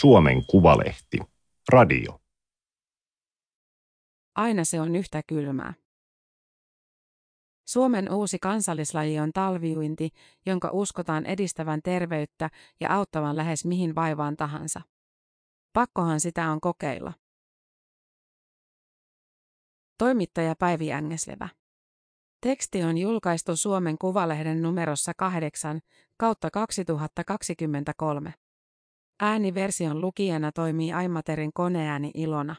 Suomen Kuvalehti. Radio. Aina se on yhtä kylmää. Suomen uusi kansallislaji on talviuinti, jonka uskotaan edistävän terveyttä ja auttavan lähes mihin vaivaan tahansa. Pakkohan sitä on kokeilla. Toimittaja Päivi Ängeslevä. Teksti on julkaistu Suomen Kuvalehden numerossa 8 kautta 2023. Ääniversion lukijana toimii Aimaterin koneääni Ilona.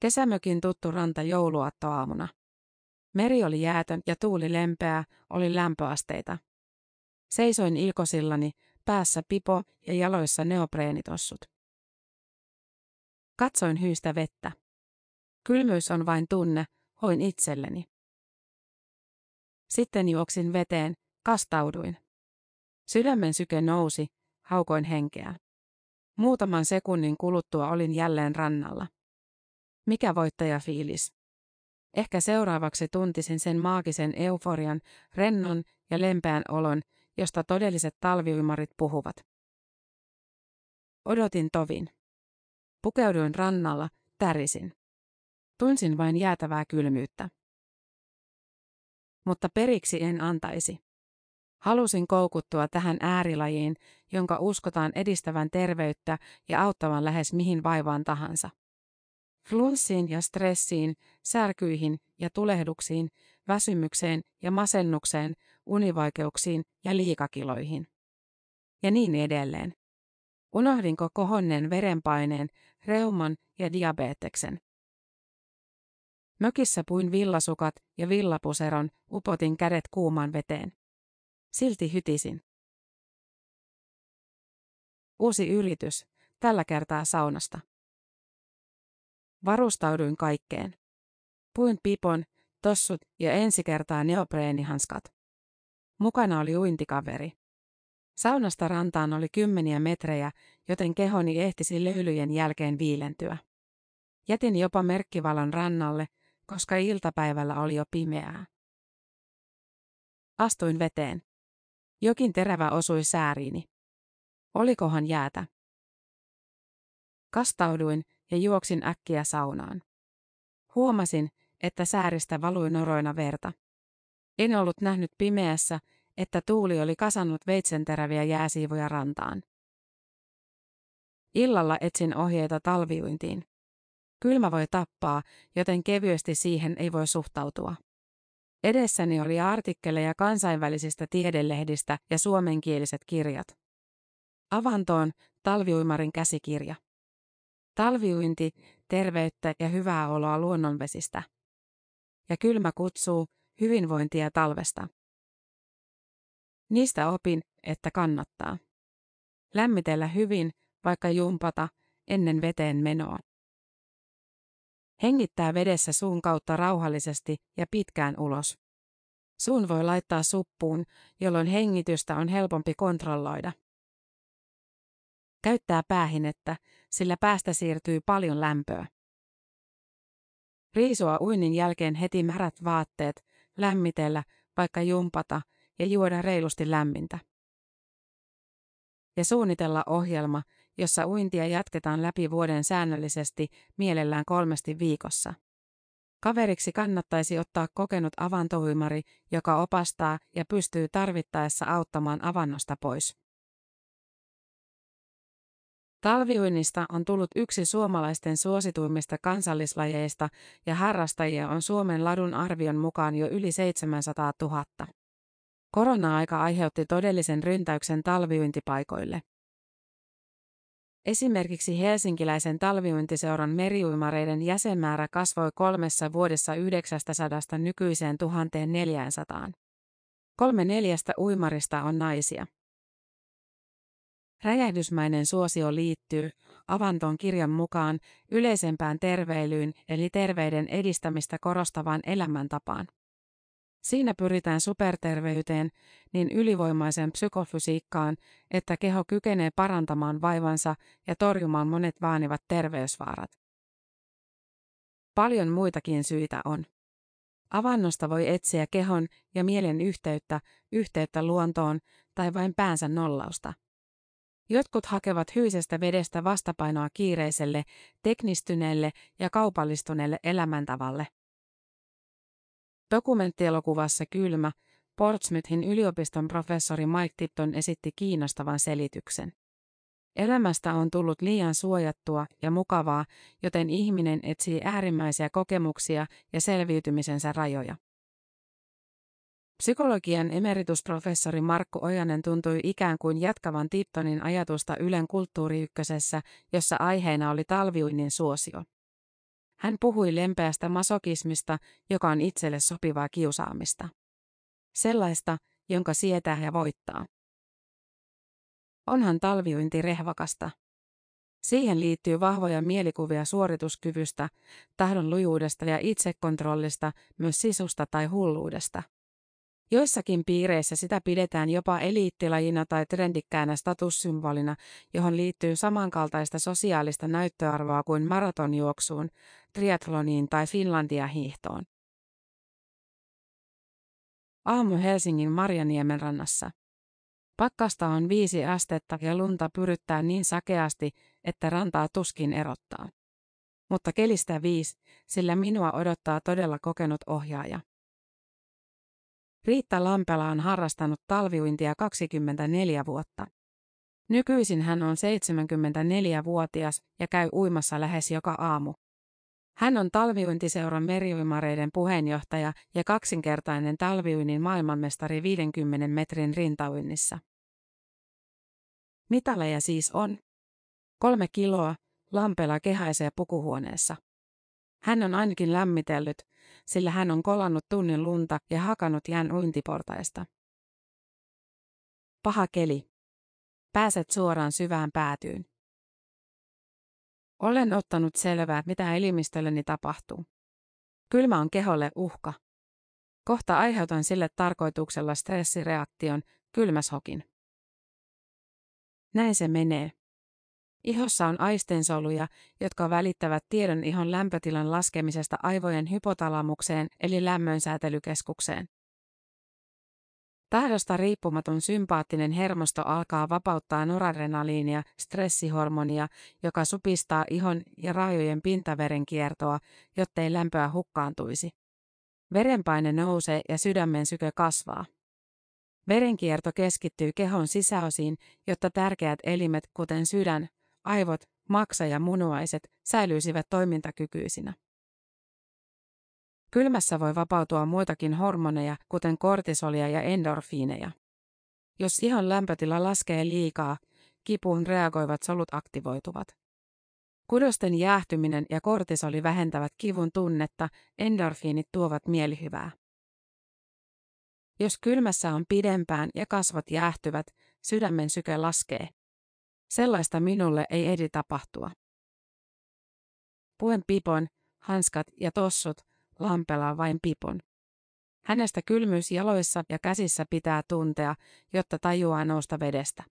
Kesämökin tuttu ranta jouluaattoaamuna. Meri oli jäätön ja tuuli lempeää, oli lämpöasteita. Seisoin ilkosillani, päässä pipo ja jaloissa neopreenitossut. Katsoin hyystä vettä. Kylmyys on vain tunne, hoin itselleni. Sitten juoksin veteen, kastauduin. Sydämen syke nousi, haukoin henkeä. Muutaman sekunnin kuluttua olin jälleen rannalla. Mikä voittaja fiilis? Ehkä seuraavaksi tuntisin sen maagisen euforian, rennon ja lempeän olon, josta todelliset talviuimarit puhuvat. Odotin tovin. Pukeuduin rannalla, tärisin. Tunsin vain jäätävää kylmyyttä. Mutta periksi en antaisi. Halusin koukuttua tähän äärilajiin, jonka uskotaan edistävän terveyttä ja auttavan lähes mihin vaivaan tahansa. Flunssiin ja stressiin, särkyihin ja tulehduksiin, väsymykseen ja masennukseen, univaikeuksiin ja liikakiloihin. Ja niin edelleen. Unohdinko kohonneen verenpaineen, reuman ja diabeteksen? Mökissä puin villasukat ja villapuseron, upotin kädet kuuman veteen. Silti hytisin. Uusi yritys, tällä kertaa saunasta. Varustauduin kaikkeen. Puin pipon, tossut ja ensi kertaa neopreenihanskat. Mukana oli uintikaveri. Saunasta rantaan oli kymmeniä metrejä, joten kehoni ehtisi löylyjen jälkeen viilentyä. Jätin jopa merkkivalon rannalle, koska iltapäivällä oli jo pimeää. Astuin veteen. Jokin terävä osui sääriini. Olikohan jäätä? Kastauduin ja juoksin äkkiä saunaan. Huomasin, että sääristä valui noroina verta. En ollut nähnyt pimeässä, että tuuli oli kasannut veitsenteräviä jääsiivoja rantaan. Illalla etsin ohjeita talviuintiin. Kylmä voi tappaa, joten kevyesti siihen ei voi suhtautua. Edessäni oli artikkeleja kansainvälisistä tiedelehdistä ja suomenkieliset kirjat. Avantoon talviuimarin käsikirja. Talviuinti, terveyttä ja hyvää oloa luonnonvesistä. Ja kylmä kutsuu hyvinvointia talvesta. Niistä opin, että kannattaa. Lämmitellä hyvin, vaikka jumpata, ennen veteen menoa. Hengittää vedessä suun kautta rauhallisesti ja pitkään ulos. Suun voi laittaa suppuun, jolloin hengitystä on helpompi kontrolloida. Käyttää päähinettä, sillä päästä siirtyy paljon lämpöä. Riisua uinnin jälkeen heti märät vaatteet, lämmitellä, vaikka jumpata ja juoda reilusti lämmintä. Ja suunnitella ohjelma, jossa uintia jatketaan läpi vuoden säännöllisesti, mielellään kolmesti viikossa. Kaveriksi kannattaisi ottaa kokenut avantouimari, joka opastaa ja pystyy tarvittaessa auttamaan avannosta pois. Talviuinnista on tullut yksi suomalaisten suosituimmista kansallislajeista ja harrastajia on Suomen ladun arvion mukaan jo yli 700 000. Korona-aika aiheutti todellisen ryntäyksen talviuintipaikoille. Esimerkiksi helsinkiläisen talviuintiseuran meriuimareiden jäsenmäärä kasvoi kolmessa vuodessa 900 nykyiseen 1400. Kolme neljästä uimarista on naisia. Räjähdysmäinen suosio liittyy, Avanton kirjan mukaan, yleisempään terveilyyn eli terveyden edistämistä korostavaan elämäntapaan. Siinä pyritään superterveyteen, niin ylivoimaisen psykofysiikkaan, että keho kykenee parantamaan vaivansa ja torjumaan monet vaanivat terveysvaarat. Paljon muitakin syitä on. Avannosta voi etsiä kehon ja mielen yhteyttä, yhteyttä luontoon, tai vain päänsä nollausta. Jotkut hakevat hyisestä vedestä vastapainoa kiireiselle, teknistyneelle ja kaupallistuneelle elämäntavalle. Dokumenttielokuvassa Kylmä, Portsmouthin yliopiston professori Mike Tipton esitti kiinnostavan selityksen. Elämästä on tullut liian suojattua ja mukavaa, joten ihminen etsii äärimmäisiä kokemuksia ja selviytymisensä rajoja. Psykologian emeritusprofessori Markku Ojanen tuntui ikään kuin jatkavan Tiptonin ajatusta Ylen kulttuuriykkösessä, jossa aiheena oli talviuinnin suosio. Hän puhui lempeästä masokismista, joka on itselle sopivaa kiusaamista. Sellaista, jonka sietää ja voittaa. Onhan talviuinti rehvakasta. Siihen liittyy vahvoja mielikuvia suorituskyvystä, tahdon lujuudesta ja itsekontrollista, myös sisusta tai hulluudesta. Joissakin piireissä sitä pidetään jopa eliittilajina tai trendikkäänä statussymbolina, johon liittyy samankaltaista sosiaalista näyttöarvoa kuin maratonjuoksuun, triathloniin tai Finlandia-hiihtoon. Aamu Helsingin Marjaniemen rannassa. Pakkasta on viisi astetta ja lunta pyryttää niin sakeasti, että rantaa tuskin erottaa. Mutta kelistä viisi, sillä minua odottaa todella kokenut ohjaaja. Riitta Lampela on harrastanut talviuintia 24 vuotta. Nykyisin hän on 74-vuotias ja käy uimassa lähes joka aamu. Hän on talviuintiseuran meriuimareiden puheenjohtaja ja kaksinkertainen talviuinnin maailmanmestari 50 metrin rintauinnissa. Mitaleja siis on. Kolme kiloa, Lampela kehaisee pukuhuoneessa. Hän on ainakin lämmitellyt, sillä hän on kolannut tunnin lunta ja hakannut jään uintiportaista. Paha keli. Pääset suoraan syvään päätyyn. Olen ottanut selvää, mitä elimistölleni tapahtuu. Kylmä on keholle uhka. Kohta aiheutan sille tarkoituksella stressireaktion, kylmäshokin. Näin se menee. Ihossa on aistensoluja, jotka välittävät tiedon ihon lämpötilan laskemisesta aivojen hypotalamukseen eli lämmönsäätelykeskukseen. Tahdosta riippumaton sympaattinen hermosto alkaa vapauttaa noradrenaliinia, stressihormonia, joka supistaa ihon ja rajojen pintaverenkiertoa, jottei lämpöä hukkaantuisi. Verenpaine nousee ja sydämen syke kasvaa. Verenkierto keskittyy kehon sisäosiin, jotta tärkeät elimet kuten sydän, aivot, maksa ja munuaiset säilyisivät toimintakykyisinä. Kylmässä voi vapautua muitakin hormoneja, kuten kortisolia ja endorfiineja. Jos ihon lämpötila laskee liikaa, kipuun reagoivat solut aktivoituvat. Kudosten jäähtyminen ja kortisoli vähentävät kivun tunnetta, endorfiinit tuovat mielihyvää. Jos kylmässä on pidempään ja kasvot jäähtyvät, sydämen syke laskee. Sellaista minulle ei edi tapahtua. Puen pipon, hanskat ja tossut, lampelaa vain pipon. Hänestä kylmyys jaloissa ja käsissä pitää tuntea, jotta tajuaa nousta vedestä.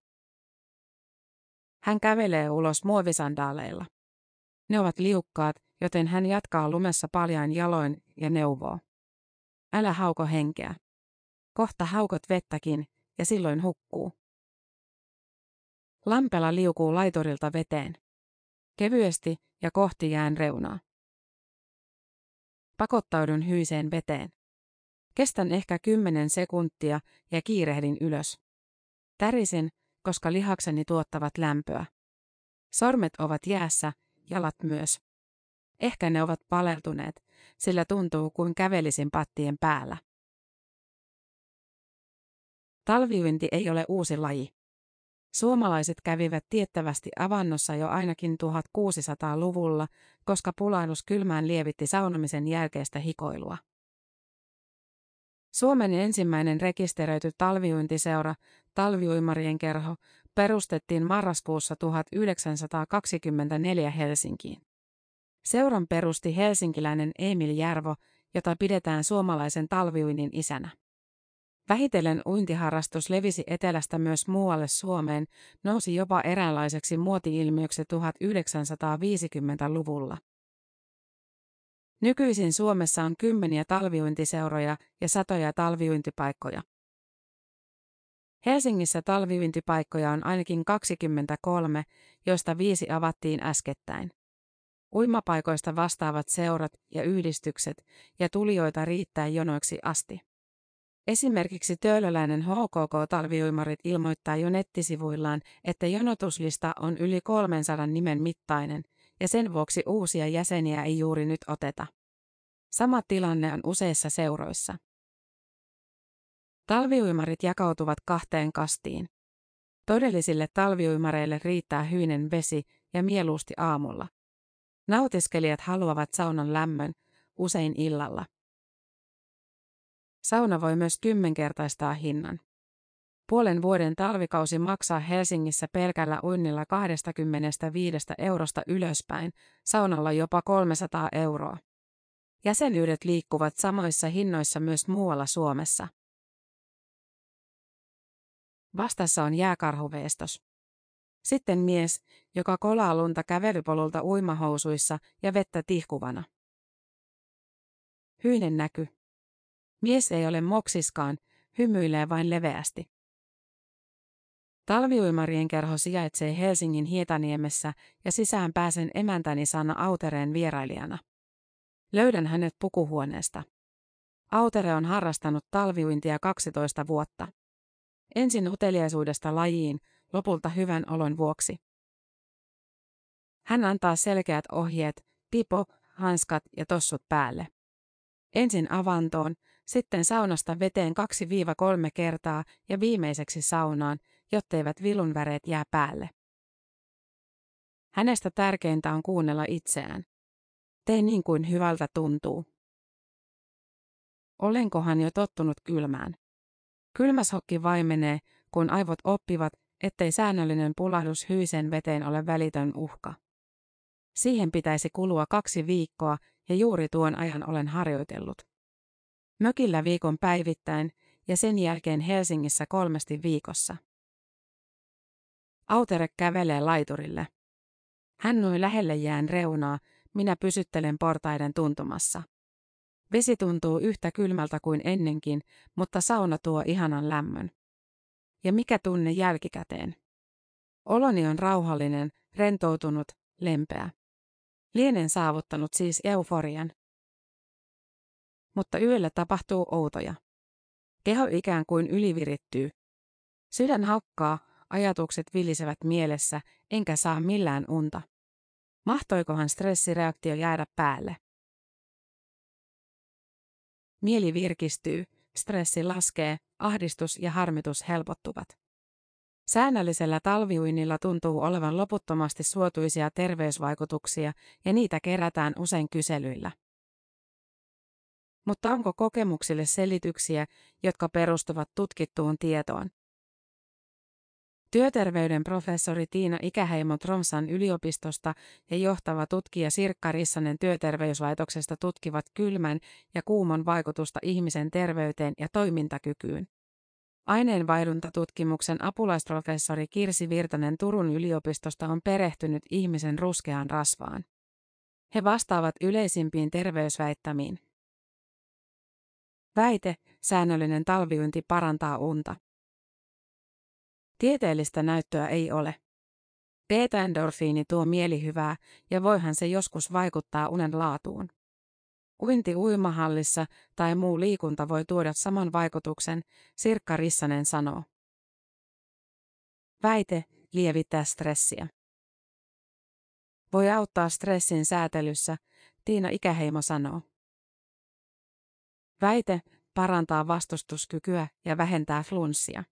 Hän kävelee ulos muovisandaaleilla. Ne ovat liukkaat, joten hän jatkaa lumessa paljain jaloin ja neuvoo. Älä hauko henkeä. Kohta haukot vettäkin, ja silloin hukkuu. Lampela liukuu laiturilta veteen. Kevyesti ja kohti jään reunaa. Pakottaudun hyiseen veteen. Kestän ehkä kymmenen sekuntia ja kiirehdin ylös. Tärisin, koska lihakseni tuottavat lämpöä. Sormet ovat jäässä, jalat myös. Ehkä ne ovat paleltuneet, sillä tuntuu kuin kävelisin pattien päällä. Talviuinti ei ole uusi laji. Suomalaiset kävivät tiettävästi avannossa jo ainakin 1600-luvulla, koska pulailus kylmään lievitti saunomisen jälkeistä hikoilua. Suomen ensimmäinen rekisteröity talviuintiseura, talviuimarien kerho, perustettiin marraskuussa 1924 Helsinkiin. Seuran perusti helsinkiläinen Emil Järvo, jota pidetään suomalaisen talviuinnin isänä. Vähitellen uintiharrastus levisi etelästä myös muualle Suomeen, nousi jopa eräänlaiseksi muoti-ilmiöksi 1950-luvulla. Nykyisin Suomessa on kymmeniä talviuintiseuroja ja satoja talviuintipaikkoja. Helsingissä talvivintipaikkoja on ainakin 23, joista viisi avattiin äskettäin. Uimapaikoista vastaavat seurat ja yhdistykset, ja tulijoita riittää jonoiksi asti. Esimerkiksi töölöläinen HKK-talviuimarit ilmoittaa jo nettisivuillaan, että jonotuslista on yli 300 nimen mittainen, ja sen vuoksi uusia jäseniä ei juuri nyt oteta. Sama tilanne on useissa seuroissa. Talviuimarit jakautuvat kahteen kastiin. Todellisille talviuimareille riittää hyinen vesi ja mieluusti aamulla. Nautiskelijat haluavat saunan lämmön, usein illalla. Sauna voi myös kymmenkertaistaa hinnan. Puolen vuoden talvikausi maksaa Helsingissä pelkällä uinnilla 25 eurosta ylöspäin, saunalla jopa 300 euroa. Jäsenyydet liikkuvat samoissa hinnoissa myös muualla Suomessa. Vastassa on jääkarhuveestos. Sitten mies, joka kolaa lunta kävelypolulta uimahousuissa ja vettä tihkuvana. Hyinen näky. Mies ei ole moksiskaan, hymyilee vain leveästi. Talviuimarien kerho sijaitsee Helsingin Hietaniemessä ja sisään pääsen emäntäni Sanna Autereen vierailijana. Löydän hänet pukuhuoneesta. Autere on harrastanut talviuintia 12 vuotta. Ensin uteliaisuudesta lajiin, lopulta hyvän olon vuoksi. Hän antaa selkeät ohjeet, pipo, hanskat ja tossut päälle. Ensin avantoon, sitten saunasta veteen 2-3 kertaa ja viimeiseksi saunaan, jotteivät vilunväreet jää päälle. Hänestä tärkeintä on kuunnella itseään. Tee niin kuin hyvältä tuntuu. Olenkohan jo tottunut kylmään? Kylmäshokki vaimenee, kun aivot oppivat, ettei säännöllinen pulahdus hyisen veteen ole välitön uhka. Siihen pitäisi kulua kaksi viikkoa, ja juuri tuon ajan olen harjoitellut. Mökillä viikon päivittäin, ja sen jälkeen Helsingissä kolmesti viikossa. Autere kävelee laiturille. Hän nui lähelle jään reunaa, minä pysyttelen portaiden tuntumassa. Vesi tuntuu yhtä kylmältä kuin ennenkin, mutta sauna tuo ihanan lämmön. Ja mikä tunne jälkikäteen? Oloni on rauhallinen, rentoutunut, lempeä. Lienen saavuttanut siis euforian. Mutta yöllä tapahtuu outoja. Keho ikään kuin ylivirittyy. Sydän hakkaa, ajatukset vilisevät mielessä, enkä saa millään unta. Mahtoikohan stressireaktio jäädä päälle? Mieli virkistyy, stressi laskee, ahdistus ja harmitus helpottuvat. Säännöllisellä talviuinnilla tuntuu olevan loputtomasti suotuisia terveysvaikutuksia ja niitä kerätään usein kyselyillä. Mutta onko kokemuksille selityksiä, jotka perustuvat tutkittuun tietoon? Työterveyden professori Tiina Ikäheimo Tromsan yliopistosta ja johtava tutkija Sirkka Rissanen työterveyslaitoksesta tutkivat kylmän ja kuumon vaikutusta ihmisen terveyteen ja toimintakykyyn. Aineenvaihdunta-tutkimuksen apulaisprofessori Kirsi Virtanen Turun yliopistosta on perehtynyt ihmisen ruskeaan rasvaan. He vastaavat yleisimpiin terveysväittämiin. Väite, säännöllinen talviunti parantaa unta. Tieteellistä näyttöä ei ole. Beta-endorfiini tuo mielihyvää ja voihan se joskus vaikuttaa unen laatuun. Uinti uimahallissa tai muu liikunta voi tuoda saman vaikutuksen, Sirkka Rissanen sanoo. Väite, lievittää stressiä. Voi auttaa stressin säätelyssä, Tiina Ikäheimo sanoo. Väite, parantaa vastustuskykyä ja vähentää flunssia.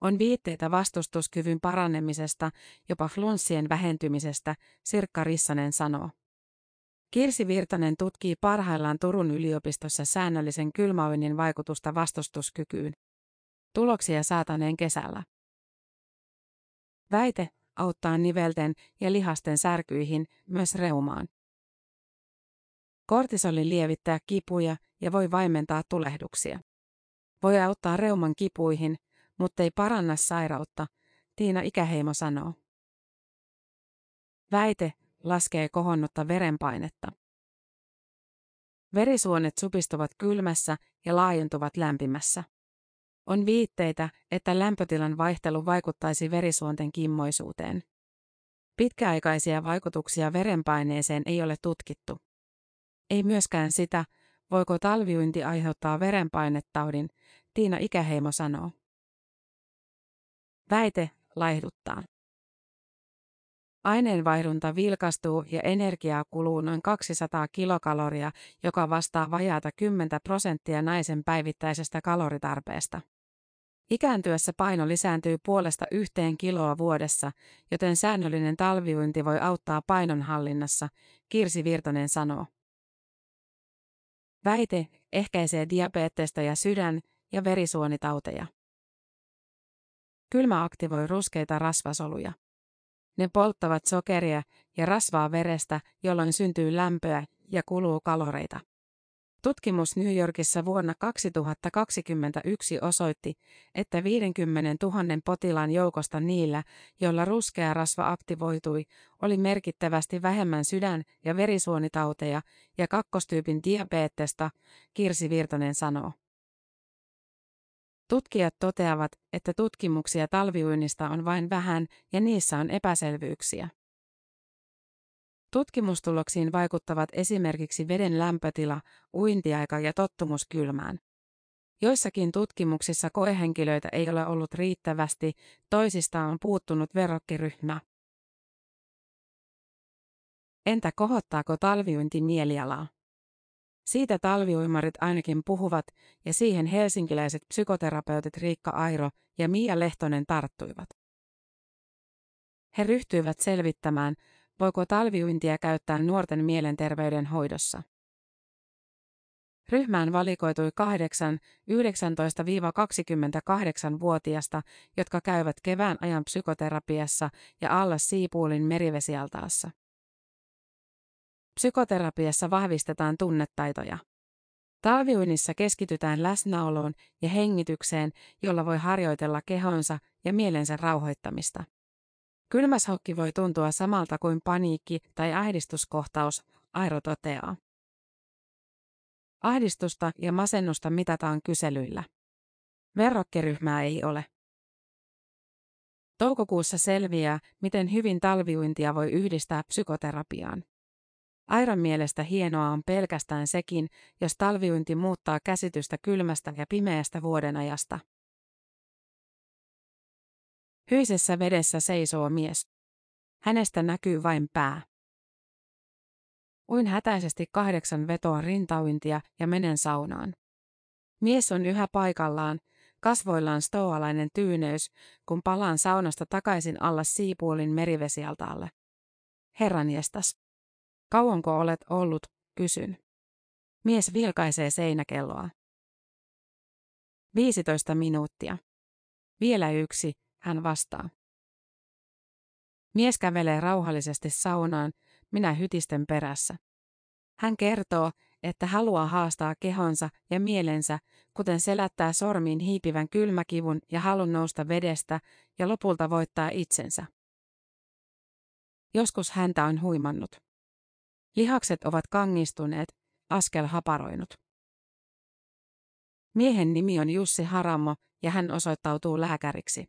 On viitteitä vastustuskyvyn parannemisesta, jopa flunssien vähentymisestä, Sirkka Rissanen sanoo. Kirsi Virtanen tutkii parhaillaan Turun yliopistossa säännöllisen kylmäoinnin vaikutusta vastustuskykyyn. Tuloksia saataneen kesällä. Väite auttaa nivelten ja lihasten särkyihin, myös reumaan. Kortisoli lievittää kipuja ja voi vaimentaa tulehduksia. Voi auttaa reuman kipuihin, mutta ei paranna sairautta, Tiina Ikäheimo sanoo. Väite laskee kohonnutta verenpainetta. Verisuonet supistuvat kylmässä ja laajentuvat lämpimässä. On viitteitä, että lämpötilan vaihtelu vaikuttaisi verisuonten kimmoisuuteen. Pitkäaikaisia vaikutuksia verenpaineeseen ei ole tutkittu. Ei myöskään sitä, voiko talviuinti aiheuttaa verenpainetaudin, Tiina Ikäheimo sanoo. Väite laihduttaa. Aineenvaihdunta vilkastuu ja energiaa kuluu noin 200 kilokaloria, joka vastaa vajaata 10 prosenttia naisen päivittäisestä kaloritarpeesta. Ikääntyessä paino lisääntyy puolesta yhteen kiloa vuodessa, joten säännöllinen talviuinti voi auttaa painonhallinnassa, Kirsi Virtanen sanoo. Väite ehkäisee diabetesta ja sydän- ja verisuonitauteja. Kylmä aktivoi ruskeita rasvasoluja. Ne polttavat sokeria ja rasvaa verestä, jolloin syntyy lämpöä ja kuluu kaloreita. Tutkimus New Yorkissa vuonna 2021 osoitti, että 50 000 potilaan joukosta niillä, joilla ruskea rasva aktivoitui, oli merkittävästi vähemmän sydän- ja verisuonitauteja ja kakkostyypin diabetesta, Kirsi Virtanen sanoo. Tutkijat toteavat, että tutkimuksia talviuinnista on vain vähän ja niissä on epäselvyyksiä. Tutkimustuloksiin vaikuttavat esimerkiksi veden lämpötila, uintiaika ja tottumus kylmään. Joissakin tutkimuksissa koehenkilöitä ei ole ollut riittävästi, toisista on puuttunut verrokkiryhmä. Entä kohottaako talviuinti mielialaa? Siitä talviuimarit ainakin puhuvat, ja siihen helsinkiläiset psykoterapeutit Riikka Airo ja Mia Lehtonen tarttuivat. He ryhtyivät selvittämään, voiko talviuintia käyttää nuorten mielenterveyden hoidossa. Ryhmään valikoitui 8 19-28-vuotiasta, jotka käyvät kevään ajan psykoterapiassa ja alla Siipuulin merivesialtaassa. Psykoterapiassa vahvistetaan tunnetaitoja. Talviuinnissa keskitytään läsnäoloon ja hengitykseen, jolla voi harjoitella kehonsa ja mielensä rauhoittamista. Kylmäshokki voi tuntua samalta kuin paniikki tai ahdistuskohtaus, Airo toteaa. Ahdistusta ja masennusta mitataan kyselyillä. Verrokkeryhmää ei ole. Toukokuussa selviää, miten hyvin talviuintia voi yhdistää psykoterapiaan. Airan mielestä hienoa on pelkästään sekin, jos talviuinti muuttaa käsitystä kylmästä ja pimeästä vuodenajasta. Hyisessä vedessä seisoo mies. Hänestä näkyy vain pää. Uin hätäisesti kahdeksan vetoa rintauintia ja menen saunaan. Mies on yhä paikallaan, kasvoillaan stoalainen tyyneys, kun palaan saunasta takaisin alla Siipuolin merivesialtaalle. Herran jestas. Kauanko olet ollut, kysyn. Mies vilkaisee seinäkelloa. 15 minuuttia. Vielä yksi, hän vastaa. Mies kävelee rauhallisesti saunaan, minä hytisten perässä. Hän kertoo, että haluaa haastaa kehonsa ja mielensä, kuten selättää sormiin hiipivän kylmäkivun ja halun nousta vedestä ja lopulta voittaa itsensä. Joskus häntä on huimannut. Lihakset ovat kangistuneet, askel haparoinut. Miehen nimi on Jussi Haramo ja hän osoittautuu lääkäriksi.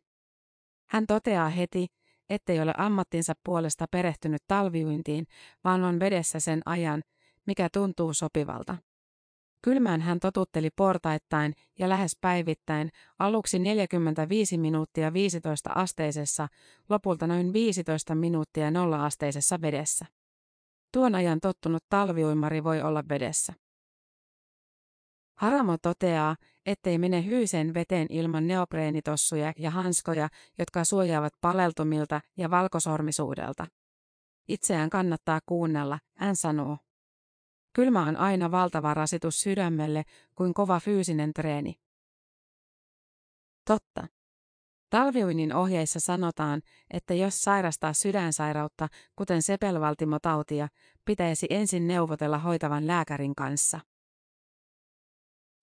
Hän toteaa heti, ettei ole ammattinsa puolesta perehtynyt talviuintiin, vaan on vedessä sen ajan, mikä tuntuu sopivalta. Kylmään hän totutteli portaittain ja lähes päivittäin, aluksi 45 minuuttia 15 asteisessa, lopulta noin 15 minuuttia nolla asteisessa vedessä. Tuon ajan tottunut talviuimari voi olla vedessä. Haramo toteaa, ettei mene hyyseen veteen ilman neopreenitossuja ja hanskoja, jotka suojaavat paleltumilta ja valkosormisuudelta. Itseään kannattaa kuunnella, hän sanoo. Kylmä on aina valtava rasitus sydämelle kuin kova fyysinen treeni. Totta. Talviuinnin ohjeissa sanotaan, että jos sairastaa sydänsairautta, kuten sepelvaltimotautia, pitäisi ensin neuvotella hoitavan lääkärin kanssa.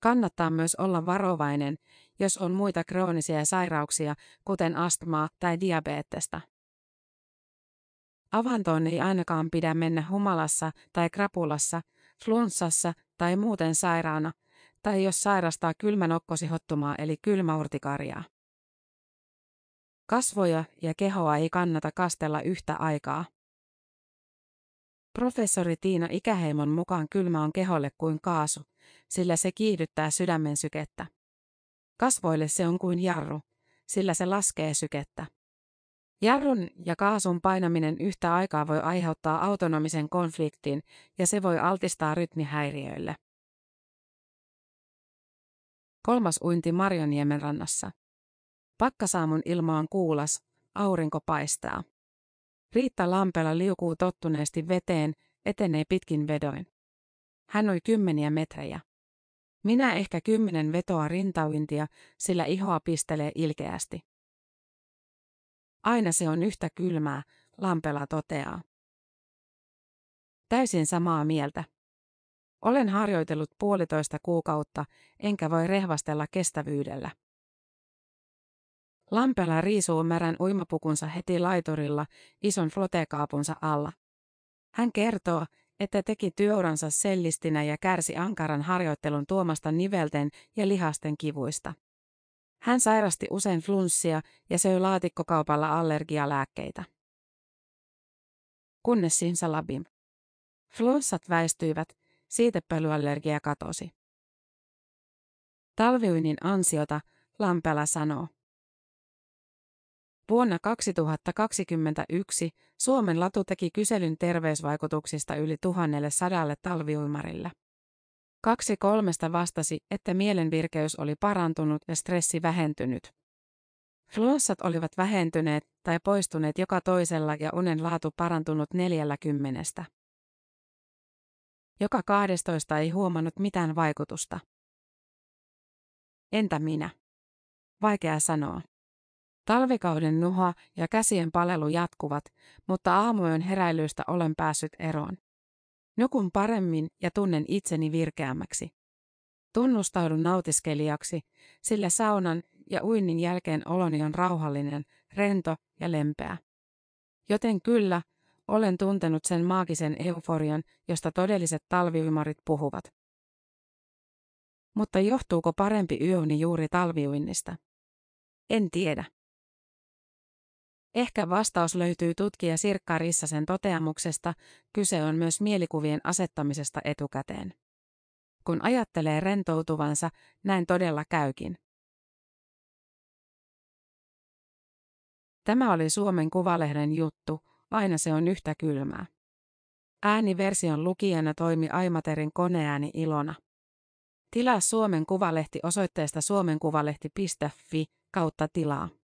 Kannattaa myös olla varovainen, jos on muita kroonisia sairauksia, kuten astmaa tai diabetesta. Avantoon ei ainakaan pidä mennä humalassa tai krapulassa, flunssassa tai muuten sairaana, tai jos sairastaa kylmänokkosihottumaa eli kylmäurtikariaa. Kasvoja ja kehoa ei kannata kastella yhtä aikaa. Professori Tiina Ikäheimon mukaan kylmä on keholle kuin kaasu, sillä se kiihdyttää sydämen sykettä. Kasvoille se on kuin jarru, sillä se laskee sykettä. Jarrun ja kaasun painaminen yhtä aikaa voi aiheuttaa autonomisen konfliktin ja se voi altistaa rytmihäiriöille. Kolmas uinti Marjoniemen rannassa. Pakkasaamun ilma on kuulas, aurinko paistaa. Riitta Lampela liukuu tottuneesti veteen, etenee pitkin vedoin. Hän oi kymmeniä metrejä. Minä ehkä kymmenen vetoa rintauintia, sillä ihoa pistelee ilkeästi. Aina se on yhtä kylmää, Lampela toteaa. Täysin samaa mieltä. Olen harjoitellut puolitoista kuukautta, enkä voi rehvastella kestävyydellä. Lampela riisuu märän uimapukunsa heti laiturilla ison flotekaapunsa alla. Hän kertoo, että teki työuransa sellistinä ja kärsi ankaran harjoittelun tuomasta nivelten ja lihasten kivuista. Hän sairasti usein flunssia ja söi laatikkokaupalla allergialääkkeitä. Kunnes Simsalabim. Flunssat väistyivät, siitepölyallergia katosi. Talviuinin ansiota, Lampela sanoo. Vuonna 2021 Suomen latu teki kyselyn terveysvaikutuksista yli tuhannelle sadalle talviuimarille. Kaksi kolmesta vastasi, että mielenvirkeys oli parantunut ja stressi vähentynyt. Flunssat olivat vähentyneet tai poistuneet joka toisella ja unen laatu parantunut neljällä kymmenestä. Joka kahdestoista ei huomannut mitään vaikutusta. Entä minä? Vaikea sanoa. Talvikauden nuha ja käsien palelu jatkuvat, mutta aamujen heräilyistä olen päässyt eroon. Nukun paremmin ja tunnen itseni virkeämmäksi. Tunnustaudun nautiskelijaksi, sillä saunan ja uinnin jälkeen oloni on rauhallinen, rento ja lempeä. Joten kyllä, olen tuntenut sen maagisen euforian, josta todelliset talviuimarit puhuvat. Mutta johtuuko parempi yöuni juuri talviuinnista? En tiedä. Ehkä vastaus löytyy tutkija Sirkka Rissasen toteamuksesta, kyse on myös mielikuvien asettamisesta etukäteen. Kun ajattelee rentoutuvansa, näin todella käykin. Tämä oli Suomen Kuvalehden juttu, aina se on yhtä kylmää. Ääniversion lukijana toimi Aimaterin koneääni Ilona. Tilaa Suomen Kuvalehti osoitteesta suomenkuvalehti.fi kautta tilaa.